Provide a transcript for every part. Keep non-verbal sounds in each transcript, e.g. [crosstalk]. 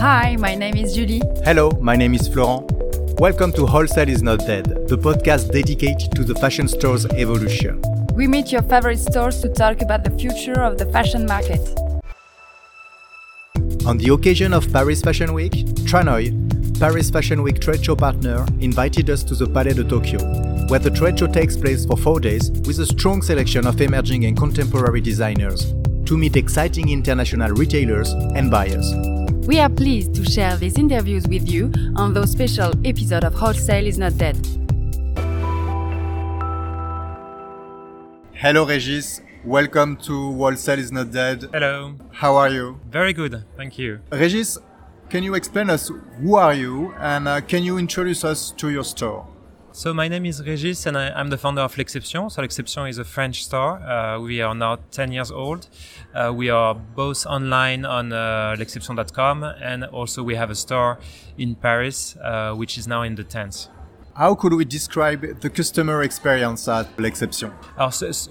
Hi, my name is Julie. Hello, my name is Florent. Welcome to Wholesale is Not Dead, the podcast dedicated to the fashion store's evolution. We meet your favorite stores to talk about the future of the fashion market. On the occasion of Paris Fashion Week, Tranoï, Paris Fashion Week trade show partner, invited us to the Palais de Tokyo, where the trade show takes place for four days with a strong selection of emerging and contemporary designers to meet exciting international retailers and buyers. We are pleased to share these interviews with you on those special episode of Wholesale is Not Dead. Hello, Regis. Welcome to Wholesale is Not Dead. Hello. How are you? Very good, thank you. Regis, can you explain us who are you and uh, can you introduce us to your store? So my name is Regis and I, am the founder of L'Exception. So L'Exception is a French store. Uh, we are now 10 years old. Uh, we are both online on uh, l'exception.com and also we have a store in Paris, uh, which is now in the 10th. How could we describe the customer experience at L'Exception?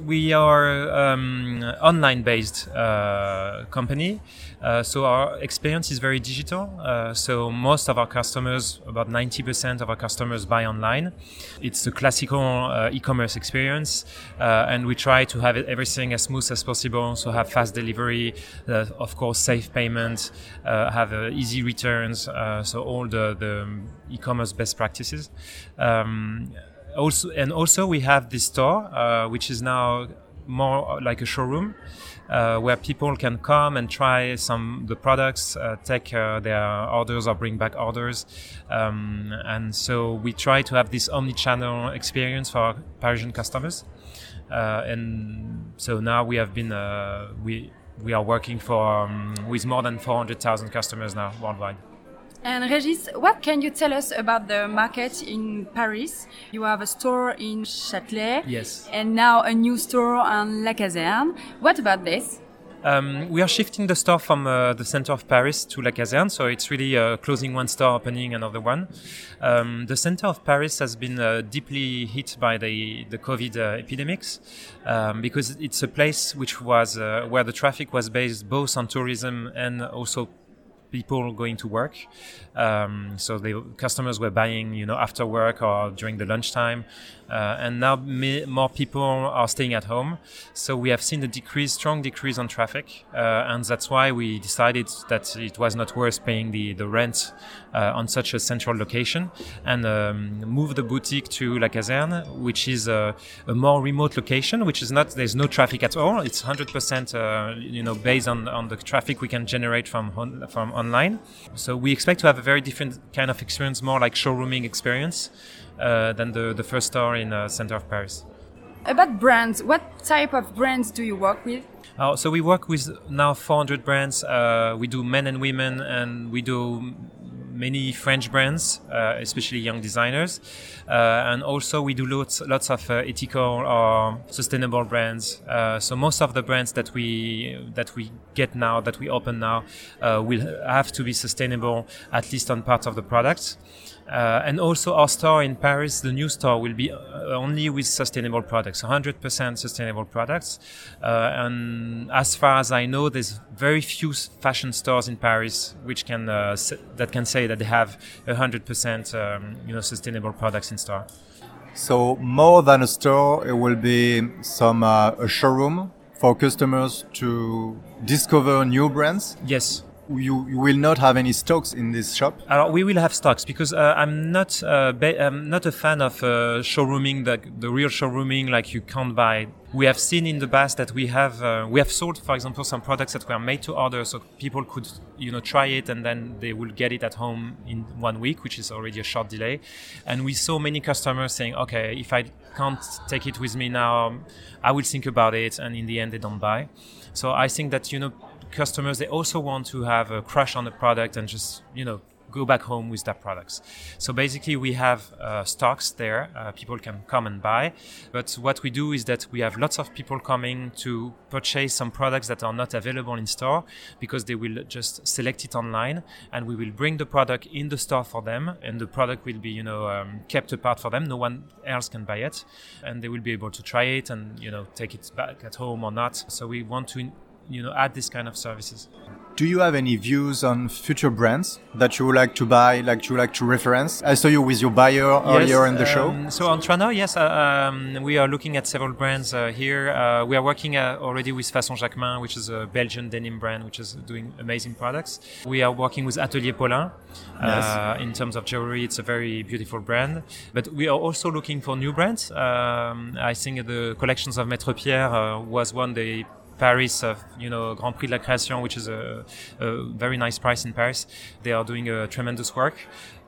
We are um, online-based uh, company, uh, so our experience is very digital. Uh, so most of our customers, about 90% of our customers, buy online. It's a classical uh, e-commerce experience, uh, and we try to have everything as smooth as possible. So have fast delivery, uh, of course, safe payment, have easy returns. so all the, the e-commerce best practices. Um, also, and also we have this store, uh, which is now more like a showroom. Uh, where people can come and try some the products, uh, take uh, their orders or bring back orders, um, and so we try to have this omni-channel experience for Parisian customers. Uh, and so now we have been uh, we we are working for um, with more than 400,000 customers now worldwide. And Regis, what can you tell us about the market in Paris? You have a store in Châtelet. Yes. And now a new store on La Caserne. What about this? Um, we are shifting the store from uh, the center of Paris to La Caserne, so it's really uh, closing one store, opening another one. Um, the center of Paris has been uh, deeply hit by the the COVID uh, epidemics um, because it's a place which was uh, where the traffic was based both on tourism and also people going to work. Um, so the customers were buying, you know, after work or during the lunchtime, uh, and now more people are staying at home. So we have seen a decrease, strong decrease on traffic, uh, and that's why we decided that it was not worth paying the the rent uh, on such a central location and um, move the boutique to La Caserne, which is a, a, more remote location, which is not there's no traffic at all. It's 100% uh, you know based on on the traffic we can generate from from online. So we expect to have a very different kind of experience, more like showrooming experience than the, the first store in the uh, center of Paris. About brands, what type of brands do you work with? Uh, so we work with now 400 brands. Uh, we do men and women, and we do many French brands, uh, especially young designers, uh, and also we do lots lots of uh, ethical or sustainable brands. Uh, so most of the brands that we that we get now, that we open now, uh, will have to be sustainable at least on part of the products. Uh, and also our store in Paris, the new store will be uh, only with sustainable products, 100% sustainable products. Uh, and as far as I know, there's very few fashion stores in Paris which can uh, that can say that they have 100% um, you know sustainable products in store. So more than a store, it will be some uh, a showroom for customers to discover new brands. Yes you, you will not have any stocks in this shop? Uh, we will have stocks because uh, I'm not uh, I'm not a fan of uh, showrooming the, the real showrooming like you can't buy. We have seen in the past that we have uh, we have sold, for example, some products that were made to order, so people could you know try it and then they will get it at home in one week, which is already a short delay. And we saw many customers saying, okay, if I can't take it with me now, I will think about it, and in the end they don't buy. So I think that you know customers they also want to have a crush on the product and just you know go back home with that products. So basically, we have uh, stocks there. Uh, people can come and buy. But what we do is that we have lots of people coming to purchase some products that are not available in store because they will just select it online, and we will bring the product in the store for them, and the product will be you know um, kept apart for them. No one else can buy it, and they will be able to try it and you know take it back at home or not. So we want to you know add this kind of services. Do you have any views on future brands that you would like to buy, like you like to reference? I saw you with your buyer earlier yes, in the show. Um, so on Tranoi, yes, uh, um, we are looking at several brands uh, here. Uh, we are working uh, already with Façon Jacquemin, which is a Belgian denim brand, which is doing amazing products. We are working with Atelier Paulin. Yes. Uh, in terms of jewelry, it's a very beautiful brand. But we are also looking for new brands. Um, I think the collections of Maître Pierre uh, was one they Paris, you know, Grand Prix de la Création, which is a, a, very nice price in Paris. They are doing a tremendous work.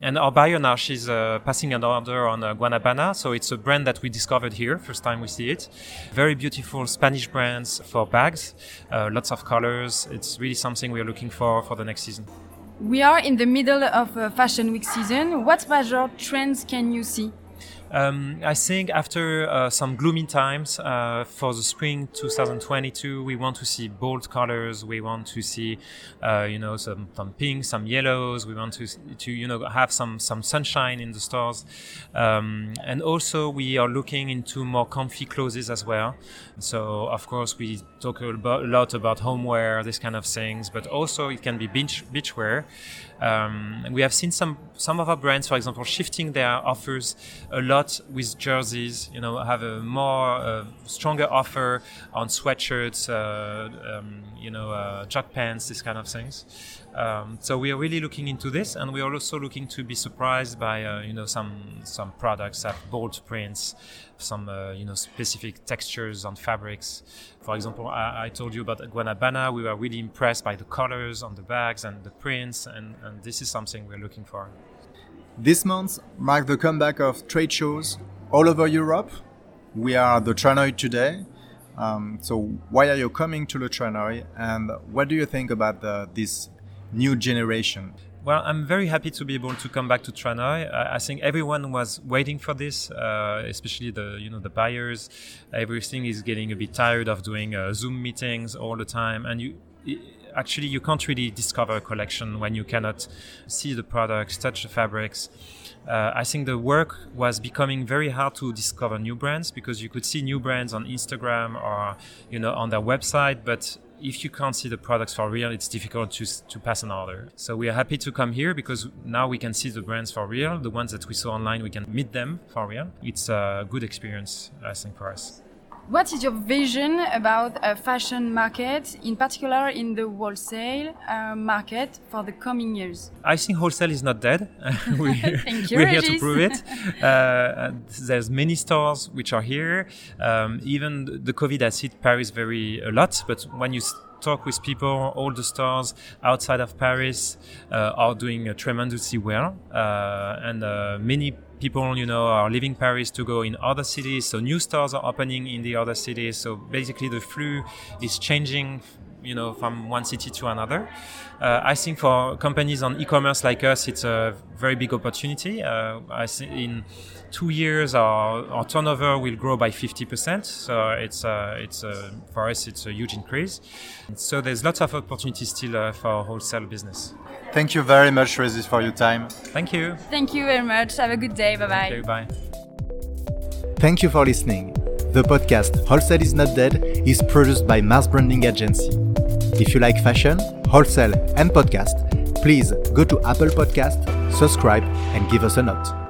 And our now, she's uh, passing an order on uh, Guanabana. So it's a brand that we discovered here, first time we see it. Very beautiful Spanish brands for bags, uh, lots of colors. It's really something we are looking for for the next season. We are in the middle of fashion week season. What major trends can you see? Um, I think after uh, some gloomy times uh, for the spring 2022, we want to see bold colors. We want to see, uh, you know, some, some pinks, some yellows. We want to, to you know, have some some sunshine in the stores, um, and also we are looking into more comfy clothes as well. So of course we talk a lot about homeware, this kind of things, but also it can be beach beachwear. Um, we have seen some some of our brands, for example, shifting their offers a lot with jerseys. You know, have a more uh, stronger offer on sweatshirts, uh, um, you know, uh, jog pants, this kind of things. Um, so we are really looking into this, and we are also looking to be surprised by uh, you know some some products that bold prints, some uh, you know specific textures on fabrics. For example, I, I, told you about Guanabana. We were really impressed by the colors on the bags and the prints, and, and this is something we're looking for. This month marks the comeback of trade shows all over Europe. We are the Tranoi today. Um, so why are you coming to the Tranoi, and what do you think about the, this new generation? Well, I'm very happy to be able to come back to Tranoi. I, I think everyone was waiting for this, uh, especially the you know the buyers. Everything is getting a bit tired of doing uh, Zoom meetings all the time, and you actually you can't really discover a collection when you cannot see the products, touch the fabrics. Uh, I think the work was becoming very hard to discover new brands because you could see new brands on Instagram or you know on their website, but if you can't see the products for real, it's difficult to, to pass an order. So we are happy to come here because now we can see the brands for real. The ones that we saw online, we can meet them for real. It's a good experience, I think, for us. What is your vision about a fashion market, in particular in the wholesale uh, market for the coming years? I think wholesale is not dead. [laughs] we're, [laughs] Thank you, we're here to prove it. [laughs] Uh, there's many stores which are here. Um, even the COVID has hit Paris very a lot, but when you talk with people, all the stores outside of Paris uh, are doing uh, tremendously well, uh, and many people, you know, are leaving Paris to go in other cities. So new stores are opening in the other cities. So basically, the flux is changing you know from one city to another. Uh, I think for companies on e-commerce like us, it's a very big opportunity. Uh, I think in two years our, our turnover will grow by 50%. So it's uh, it's uh, for us it's a huge increase. So there's lots of opportunities still uh, for wholesale business. Thank you very much, Régis, for your time. Thank you. Thank you very much. Have a good day. Bye bye. Thank you. Bye. Thank you for listening. The podcast Wholesale is Not Dead is produced by Mars Branding Agency. If you like fashion, wholesale, and podcast, please go to Apple Podcast, subscribe, and give us a note.